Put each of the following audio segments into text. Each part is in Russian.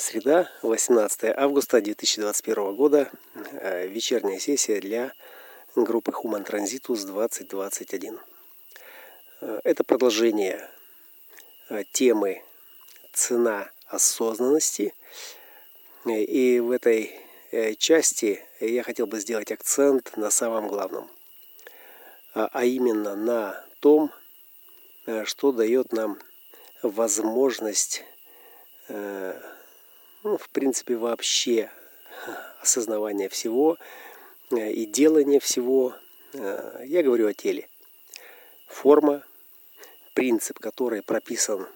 Среда, 18 августа 2021 года. Э, вечерняя сессия для группы Human Transitus 2021. Э, это продолжение э, темы «Цена осознанности». И в этой части я хотел бы сделать акцент на самом главном, а именно на том, что дает нам возможность ну, в принципе, вообще осознавание всего э, и делание всего. Э, я говорю о теле. Форма, принцип, который прописан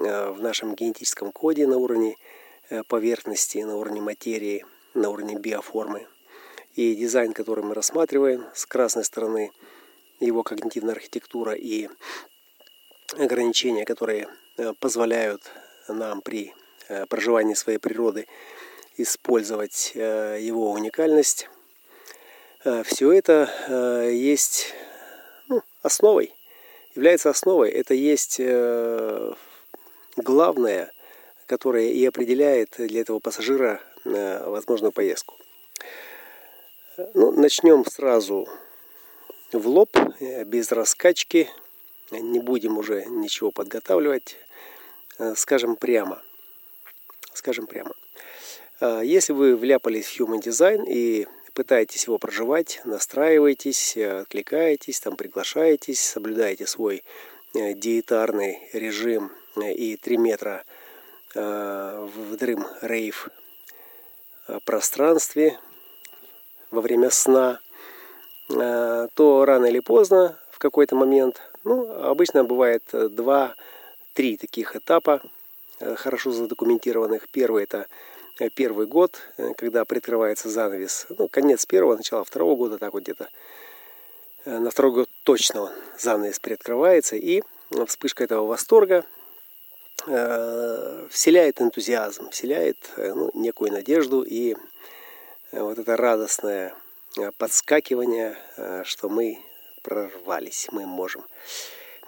э, в нашем генетическом коде на уровне поверхности, на уровне материи, на уровне биоформы. И дизайн, который мы рассматриваем с красной стороны, его когнитивная архитектура и ограничения, которые позволяют нам при проживания своей природы, использовать э, его уникальность. Э, Все это есть ну, основой, является основой. Это есть главное, которое и определяет для этого пассажира возможную поездку. Ну, начнем сразу в лоб, без раскачки. Не будем уже ничего подготавливать. Скажем прямо – скажем прямо. А, если вы вляпались в Human Design и пытаетесь его проживать, настраиваетесь, откликаетесь, там приглашаетесь, соблюдаете свой э, диетарный режим э, и 3 метра э, в дрым рейв пространстве во время сна, то рано или поздно, в какой-то момент, ну, обычно бывает 2-3 таких этапа Э, хорошо задокументированных. Первый это э, первый год, э, когда приоткрывается занавес. Ну, конец первого, начало второго года, так вот где-то. На второй год точно занавес приоткрывается. И вспышка этого восторга вселяет энтузиазм, вселяет ну, некую надежду и вот это радостное подскакивание, что мы прорвались, мы можем.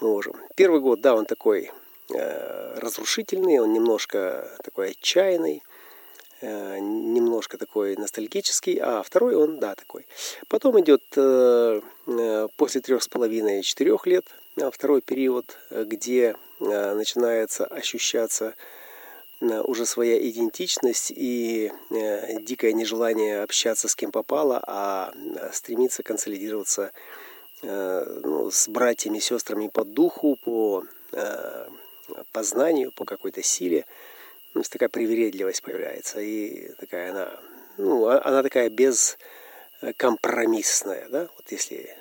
Мы можем. Первый год, да, он такой Э, разрушительный, он немножко такой отчаянный, э, немножко такой ностальгический, а второй он, да, такой. Потом идет э, после трех с половиной четырех лет второй период, где начинается ощущаться уже своя идентичность и дикое нежелание общаться с кем попало, а стремиться консолидироваться ну, с братьями, сестрами по духу, по по знанию, по какой-то силе. Ну, такая привередливость появляется. И такая она, ну, а, она такая бескомпромиссная, да, вот если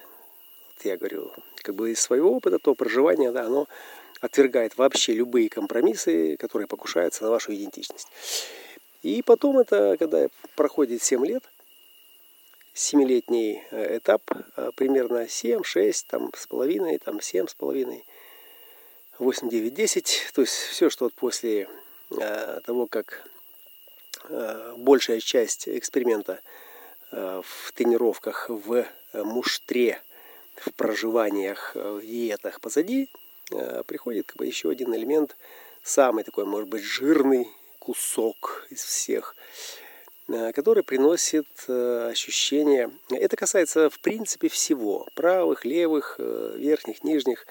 вот я говорю, как бы из своего опыта, то проживание, да, оно отвергает вообще любые компромиссы, которые покушаются на вашу идентичность. И потом это, когда проходит 7 лет, семилетний э, этап, э, примерно 7, 6, там, с половиной, там, 7 с половиной, 8, 9, 10. То есть все, что вот после э, того, как э, большая часть эксперимента э, в тренировках, в муштре, в проживаниях, в диетах позади, приходит как бы еще один элемент, самый такой, может быть, жирный кусок из всех, который приносит ощущение, это касается в принципе всего, правых, левых, верхних, нижних,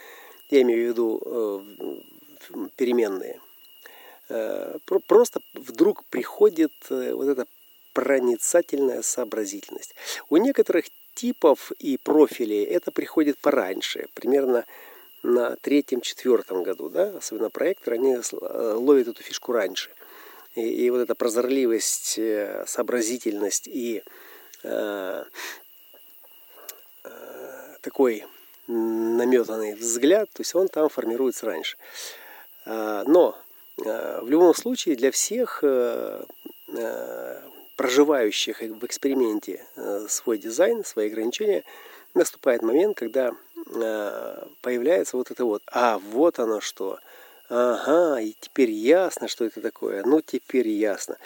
я имею в виду э, переменные, э, просто вдруг приходит э, вот эта проницательная сообразительность. У некоторых типов и профилей это приходит пораньше, примерно на третьем-четвертом году, да, особенно проекторы, они ловят эту фишку раньше. И, и вот эта прозорливость, сообразительность и э, э, такой наметанный взгляд, то есть он там формируется раньше. А, но а, в любом случае для всех э, э, проживающих в эксперименте э, свой дизайн, свои ограничения, наступает момент, когда появляется вот это вот, а вот оно что, ага, и теперь ясно, что это такое, ну теперь ясно.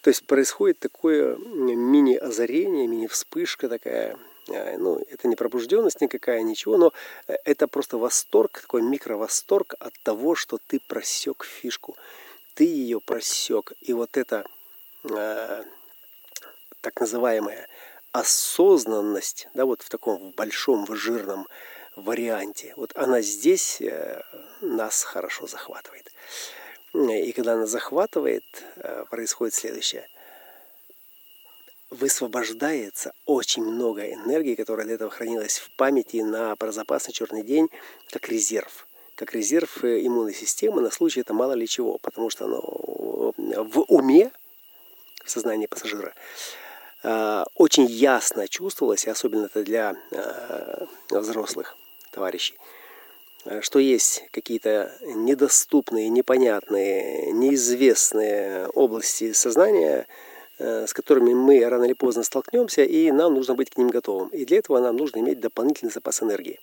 То есть происходит такое мини-озарение, мини-вспышка такая, ну, это не пробужденность никакая, ничего, но это просто восторг, такой микровосторг от того, что ты просек фишку. ты ее просек. И вот это э, так называемая осознанность, да, вот в таком большом, в жирном варианте, вот она здесь э, нас хорошо захватывает. И когда она захватывает, э, происходит следующее. Высвобождается очень много энергии, которая до этого хранилась в памяти на прозапасный черный день, как резерв. Как резерв э, иммунной системы на случай это мало ли чего, потому что оно в уме, в сознании пассажира, Э, очень ясно чувствовалось, и особенно это для э, взрослых товарищей, э, что есть какие-то недоступные, непонятные, неизвестные области сознания, с которыми мы рано или поздно столкнемся, и нам нужно быть к ним готовым. И для этого нам нужно иметь дополнительный запас энергии.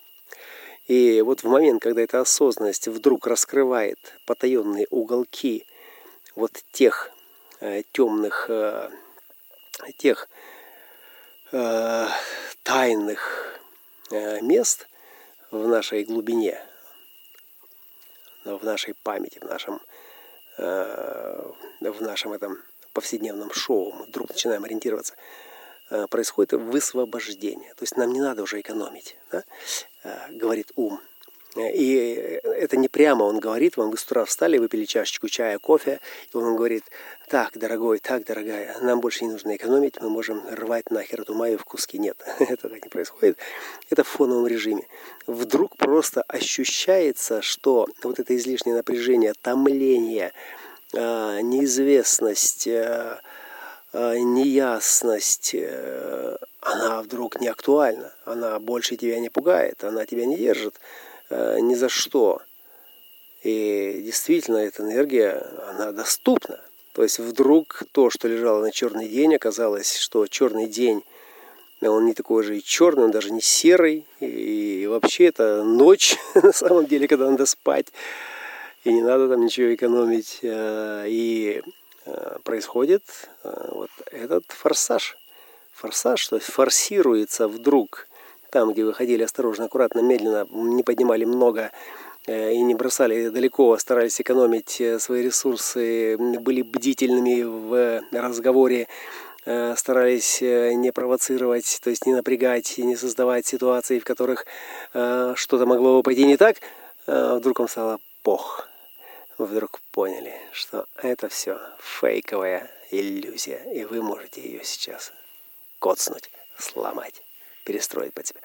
И вот в момент, когда эта осознанность вдруг раскрывает потаенные уголки вот тех темных тех э, тайных э, мест в нашей глубине, в нашей памяти, в нашем, э, в нашем этом повседневном шоу, мы вдруг начинаем ориентироваться, э, происходит высвобождение. То есть нам не надо уже экономить, да? э, говорит ум. И это не прямо он говорит вам, вы с утра встали, выпили чашечку чая, кофе, и он говорит, так, дорогой, так, дорогая, нам больше не нужно экономить, мы можем рвать нахер эту маю в куски. Нет, это так не происходит. Это в фоновом режиме. Вдруг просто ощущается, что вот это излишнее напряжение, томление, неизвестность, а, а, неясность, э, она вдруг не актуальна, она больше тебя не пугает, она тебя не держит Э, ни за что. И действительно, эта энергия, она доступна. То есть вдруг то, что лежало на черный день, оказалось, что черный день, он не такой же и черный, он даже не серый. И вообще это ночь, на самом деле, когда надо спать. И не надо там ничего экономить. Э, и э, происходит вот этот форсаж. Форсаж, то есть форсируется вдруг там, где вы ходили осторожно, аккуратно, медленно, не поднимали много э, и не бросали далеко, старались экономить э, свои ресурсы, были бдительными в разговоре, э, старались не провоцировать, то есть не напрягать, не создавать ситуации, в которых что-то могло пойти не так, вдруг вам стало пох. Вы вдруг поняли, что это все фейковая иллюзия, и вы можете ее сейчас коцнуть, сломать перестроить под себя.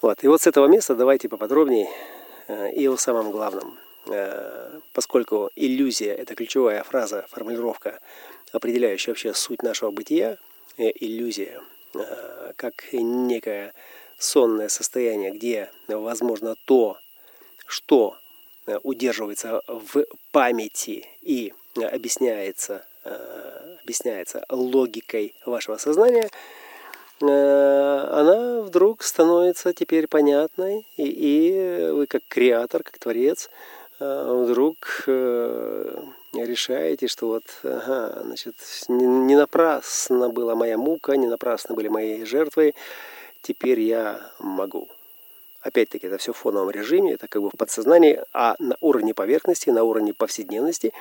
Вот. И вот с этого места давайте поподробнее э, и о самом главном. Э, поскольку иллюзия – это ключевая фраза, формулировка, определяющая вообще суть нашего бытия, э, иллюзия как некое сонное состояние, где возможно то, что удерживается в памяти и объясняется, объясняется логикой вашего сознания – Э, она вдруг становится теперь понятной, и, и вы как креатор, как творец, э, вдруг э, решаете, что вот, ага, значит, не, не напрасно была моя мука, не напрасно были мои жертвы, теперь я могу. Опять-таки, это все в фоновом режиме, это как бы в подсознании, а на уровне поверхности, на уровне повседневности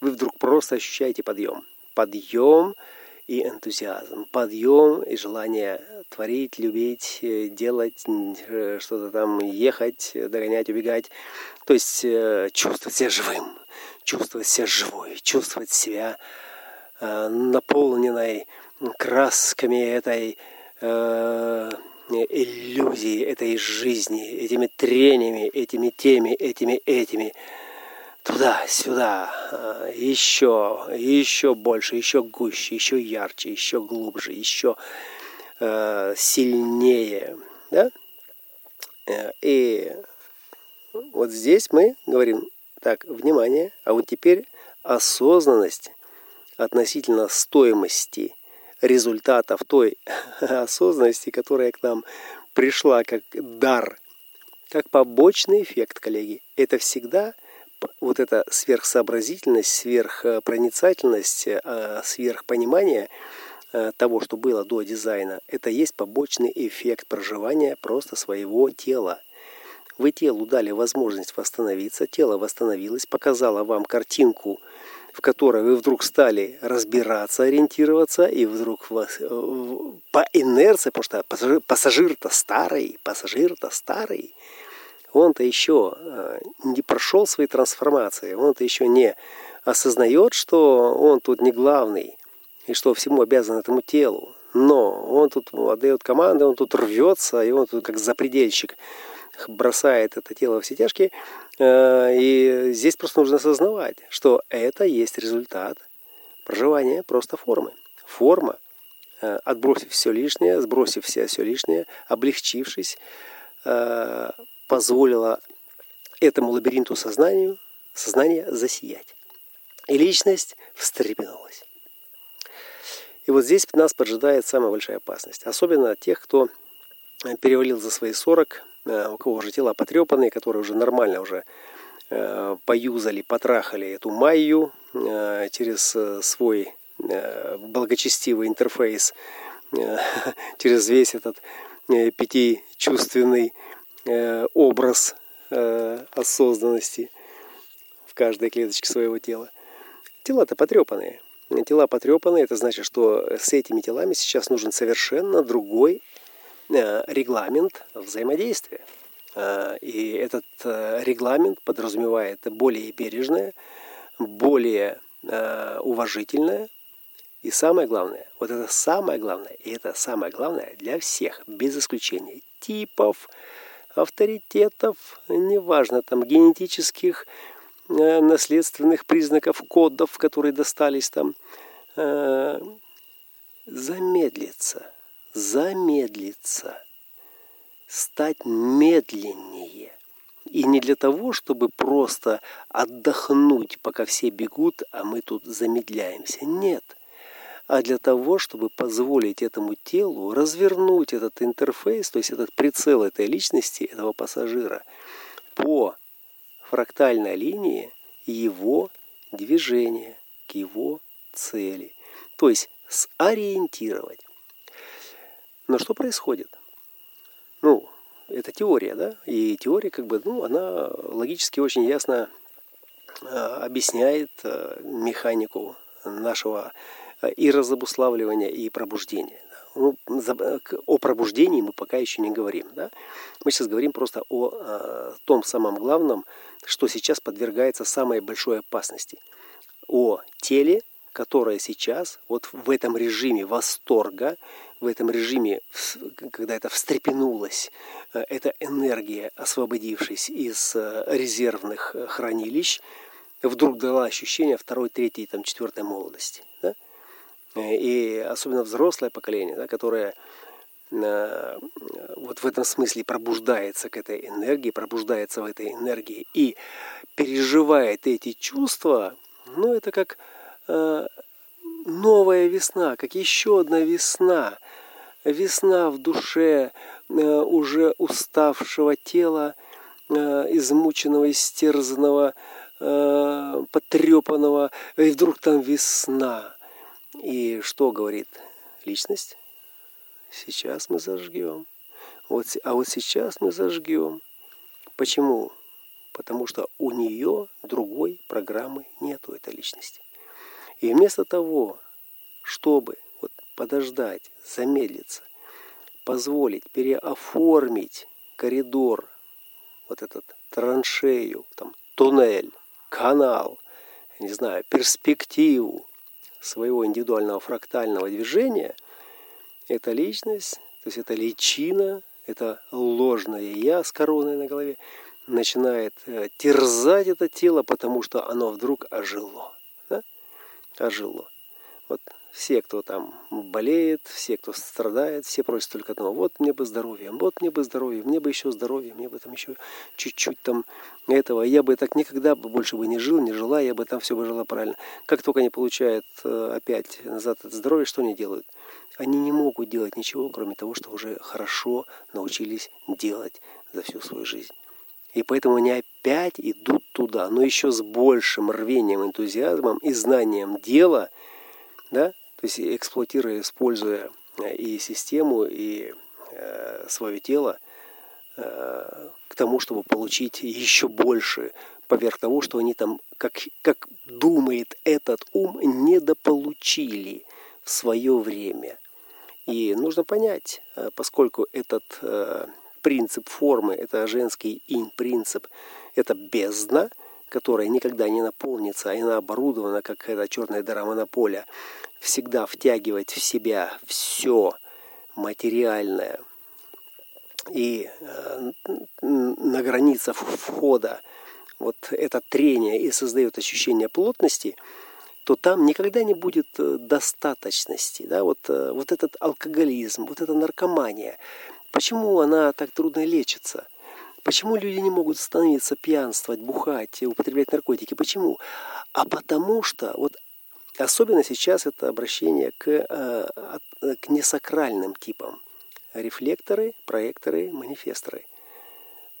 вы вдруг просто ощущаете подъем. Подъем, и энтузиазм, подъем и желание творить, любить, э, делать, э, что-то там, ехать, догонять, убегать. То есть э, чувствовать себя живым, чувствовать себя живой, чувствовать себя наполненной красками этой иллюзии, этой жизни, этими трениями, этими теми, этими этими туда-сюда, а, еще, еще больше, еще гуще, еще ярче, еще глубже, еще э, сильнее. Да? Э, и вот здесь мы говорим, так, внимание, а вот теперь осознанность относительно стоимости результатов той осознанности, которая к нам пришла как дар, как побочный эффект, коллеги. Это всегда – вот эта сверхсообразительность, сверхпроницательность, э, сверхпонимание э, того, что было до дизайна, это есть побочный эффект проживания просто своего тела. Вы телу дали возможность восстановиться, тело восстановилось, показало вам картинку, в которой вы вдруг стали разбираться, ориентироваться, и вдруг вас, э, по инерции, потому что пассажир, пассажир-то старый, пассажир-то старый, он-то еще э, не прошел свои трансформации, он-то еще не осознает, что он тут не главный, и что всему обязан этому телу. Но он тут отдает команды, он тут рвется, и он тут как запредельщик бросает это тело в сетяшки. Э, и здесь просто нужно осознавать, что это есть результат проживания просто формы. Форма, э, отбросив все лишнее, сбросив все все лишнее, облегчившись, э, позволила этому лабиринту сознанию, сознания засиять. И личность встрепенулась. И вот здесь нас поджидает самая большая опасность. Особенно тех, кто перевалил за свои 40, э, у кого уже тела потрепанные, которые уже нормально уже э, поюзали, потрахали эту майю э, через свой благочестивый интерфейс, через весь этот пятичувственный образ осознанности в каждой клеточке своего тела. Тела-то потрепанные. Тела потрепанные, это значит, что с этими телами сейчас нужен совершенно другой Э, регламент взаимодействия. Э, и этот э, регламент подразумевает более бережное, более уважительное и самое главное, вот это самое главное, и это самое главное для всех, без исключения типов, авторитетов, неважно, там генетических, наследственных признаков, кодов, которые достались там, замедлиться – замедлиться, стать медленнее. И не для того, чтобы просто отдохнуть, пока все бегут, а мы тут замедляемся. Нет. А для того, чтобы позволить этому телу развернуть этот интерфейс, то есть этот прицел этой личности, этого пассажира, по фрактальной линии его движения к его цели. То есть сориентировать. Но что происходит? Ну, это теория, да? И теория, как бы, ну, она логически очень ясно а, объясняет а, механику нашего а, и разобуславливания, и пробуждения. Ну, о пробуждении мы пока еще не говорим. Да? Мы сейчас говорим просто о, о том самом главном, что сейчас подвергается самой большой опасности. О теле, которое сейчас вот в этом режиме восторга, в этом режиме, когда это встрепенулось, э, эта энергия, освободившись из э, резервных э, хранилищ, вдруг дала ощущение второй, третьей, там, четвертой молодости. Да? И особенно взрослое поколение, да, которое вот в этом смысле пробуждается к этой энергии, пробуждается в этой энергии и переживает эти чувства, ну, это как новая весна, как еще одна весна. Весна в душе э, уже уставшего тела, э, измученного, истерзанного, э, потрепанного. И вдруг там весна. И что говорит личность? Сейчас мы зажгем. Вот, а вот сейчас мы зажгем. Почему? Потому что у нее другой программы нету этой личности. И вместо того, чтобы подождать, замедлиться, позволить переоформить коридор, вот этот траншею, там, туннель, канал, не знаю, перспективу своего индивидуального фрактального движения, эта личность, то есть это личина, это ложное я с короной на голове, начинает э, терзать это тело, потому что оно вдруг ожило ожило. Вот все, кто там болеет, все, кто страдает, все просят только одного. Вот мне бы здоровья, вот мне бы здоровья, мне бы еще здоровья, мне бы там еще чуть-чуть там этого. Я бы так никогда больше бы не жил, не жила, я бы там все бы жила правильно. Как только они получают э, опять назад это здоровье, что они делают? Они не могут делать ничего, кроме того, что уже хорошо научились делать за всю свою жизнь. И поэтому они опять идут туда, но еще с большим рвением, энтузиазмом и знанием дела, да, то есть эксплуатируя, используя э, и систему, и э, свое тело к тому, чтобы получить еще больше, поверх того, что они там, как, как думает этот ум, недополучили в свое время. И нужно понять, поскольку этот принцип формы, это женский инь-принцип, это бездна, которая никогда не наполнится, а она оборудована, как эта черная дыра монополя, всегда втягивать в себя все материальное. И э, на границах входа вот это трение и создает ощущение плотности, то там никогда не будет э, достаточности. Да? Вот, э, вот этот алкоголизм, вот эта наркомания – Почему она так трудно лечится? Почему люди не могут становиться пьянствовать, бухать, употреблять наркотики? Почему? А потому что, вот особенно сейчас это обращение к, э, к несакральным типам. Рефлекторы, проекторы, манифесторы.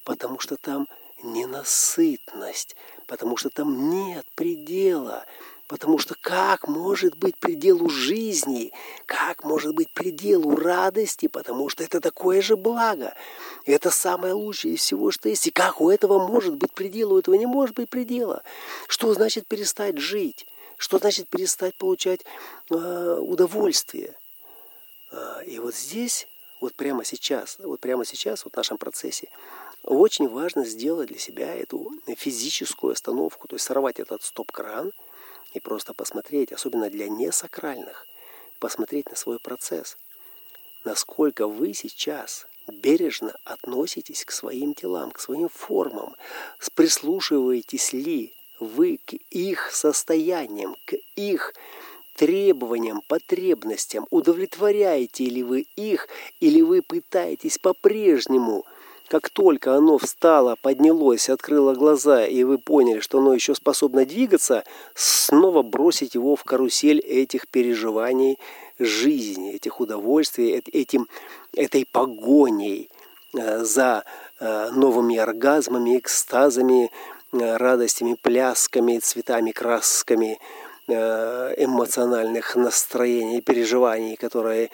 Потому что там ненасытность, потому что там нет предела, Потому что как может быть пределу жизни, как может быть пределу радости, потому что это такое же благо. Это самое лучшее из всего, что есть. И как у этого может быть предел, у этого не может быть предела. Что значит перестать жить? Что значит перестать получать э, удовольствие? Э, и вот здесь, вот прямо сейчас, вот прямо сейчас, вот в нашем процессе, очень важно сделать для себя эту физическую остановку, то есть сорвать этот стоп-кран – и просто посмотреть, особенно для несакральных, посмотреть на свой процесс. Насколько вы сейчас бережно относитесь к своим телам, к своим формам, прислушиваетесь ли вы к их состояниям, к их требованиям, потребностям, удовлетворяете ли вы их, или вы пытаетесь по-прежнему – как только оно встало, поднялось, открыло глаза, и вы поняли, что оно еще способно двигаться, снова бросить его в карусель этих переживаний жизни, этих удовольствий, этим, этой погоней э, за э, новыми оргазмами, экстазами, э, радостями, плясками, цветами, красками эмоциональных настроений, переживаний, которые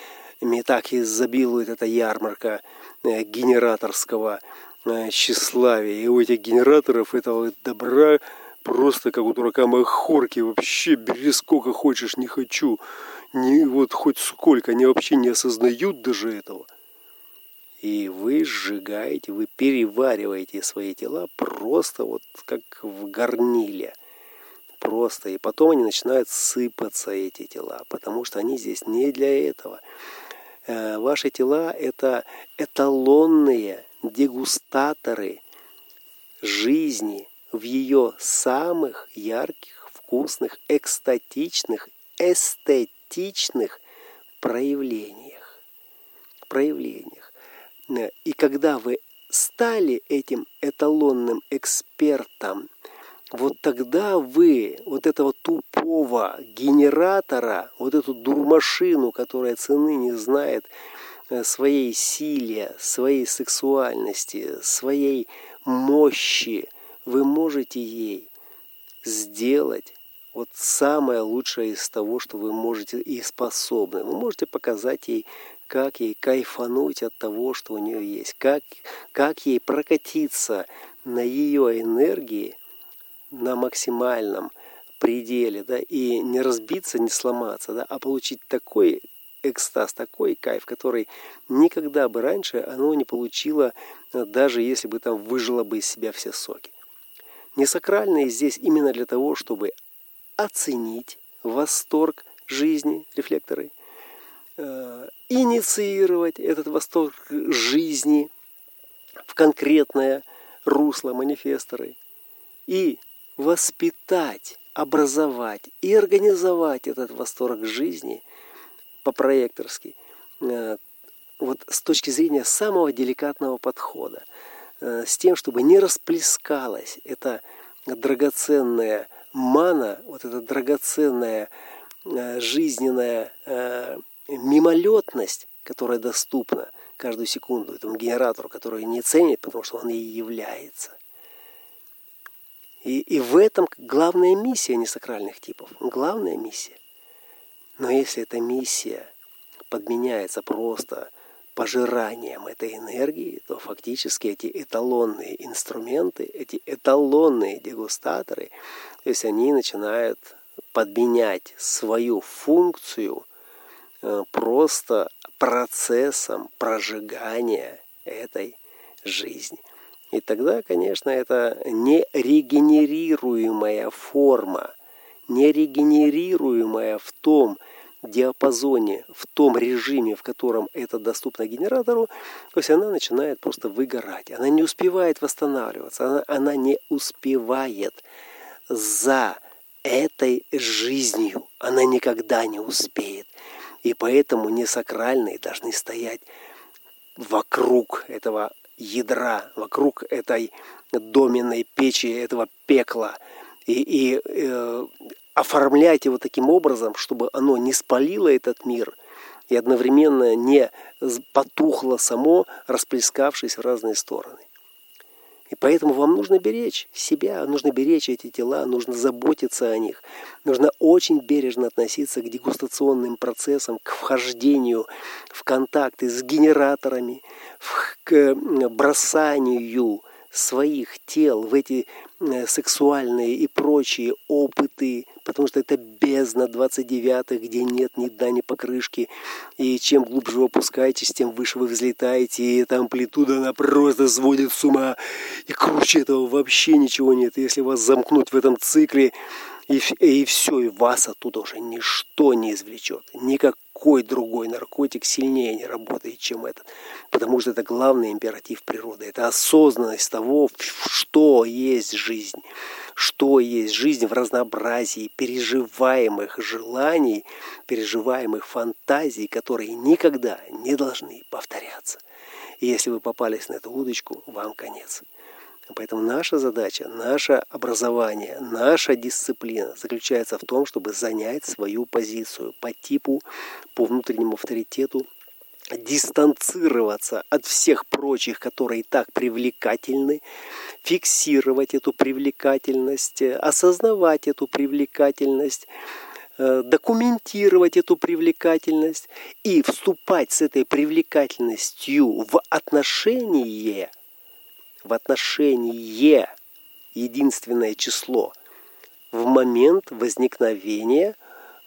так изобилует эта ярмарка – генераторского э, тщеславия. И у этих генераторов этого добра просто как у дурака махорки. Вообще бери сколько хочешь, не хочу. Не, вот хоть сколько, они вообще не осознают даже этого. И вы сжигаете, вы перевариваете свои тела просто вот как в горниле. Просто. И потом они начинают сыпаться, эти тела, потому что они здесь не для этого. Э, ваши тела – это эталонные дегустаторы жизни в ее самых ярких, вкусных, экстатичных, эстетичных проявлениях. проявлениях. Э, и когда вы стали этим эталонным экспертом – вот тогда вы вот этого тупого генератора, вот эту дурмашину, которая цены не знает, э, своей силе, своей сексуальности, своей мощи, вы можете ей сделать вот самое лучшее из того, что вы можете и способны. Вы можете показать ей, как ей кайфануть от того, что у нее есть, как, как ей прокатиться на ее энергии – на максимальном пределе, да, и не разбиться, не сломаться, да, а получить такой экстаз, такой кайф, который никогда бы раньше оно не получило, даже если бы там выжило бы из себя все соки. Несакральные здесь именно для того, чтобы оценить восторг жизни, рефлекторы, э, инициировать этот восторг жизни в конкретное русло манифесторы и воспитать, образовать и организовать этот восторг жизни по-проекторски э, вот с точки зрения самого деликатного подхода, э, с тем, чтобы не расплескалась эта драгоценная мана, вот эта драгоценная э, жизненная мимолетность, которая доступна каждую секунду этому генератору, который не ценит, потому что он и является. И, и в этом главная миссия несакральных типов. Главная миссия. Но если эта миссия подменяется просто пожиранием этой энергии, то фактически эти эталонные инструменты, эти эталонные дегустаторы, то есть они начинают подменять свою функцию э, просто процессом прожигания этой жизни. И тогда, конечно, это нерегенерируемая форма, нерегенерируемая в том диапазоне, в том режиме, в котором это доступно генератору, то есть она начинает просто выгорать. Она не успевает восстанавливаться, она, она не успевает за этой жизнью. Она никогда не успеет. И поэтому несакральные должны стоять вокруг этого ядра, вокруг этой доменной печи, этого пекла. И, и э, оформлять его таким образом, чтобы оно не спалило этот мир и одновременно не потухло само, расплескавшись в разные стороны. И поэтому вам нужно беречь себя, нужно беречь эти тела, нужно заботиться о них. Нужно очень бережно относиться к дегустационным процессам, к вхождению в контакты с генераторами, к бросанию своих тел в эти э, сексуальные и прочие опыты, потому что это бездна 29 где нет ни дна, ни покрышки. И чем глубже вы опускаетесь, тем выше вы взлетаете, и эта амплитуда, она просто сводит с ума. И круче этого вообще ничего нет. Если вас замкнуть в этом цикле, и, и все, и вас оттуда уже ничто не извлечет. Никакой другой наркотик сильнее не работает, чем этот. Потому что это главный императив природы. Это осознанность того, что есть жизнь. Что есть жизнь в разнообразии переживаемых желаний, переживаемых фантазий, которые никогда не должны повторяться. И если вы попались на эту удочку, вам конец. Поэтому наша задача, наше образование, наша дисциплина заключается в том, чтобы занять свою позицию по типу, по внутреннему авторитету, дистанцироваться от всех прочих, которые и так привлекательны, фиксировать эту привлекательность, осознавать эту привлекательность, э, документировать эту привлекательность и вступать с этой привлекательностью в отношения – в отношении единственное число в момент возникновения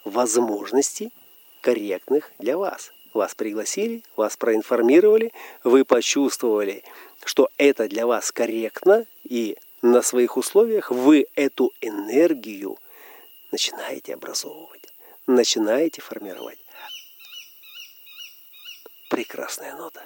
возможностей корректных для вас. Вас пригласили, вас проинформировали, вы почувствовали, что это для вас корректно, и на своих условиях вы эту энергию начинаете образовывать, начинаете формировать. Прекрасная нота.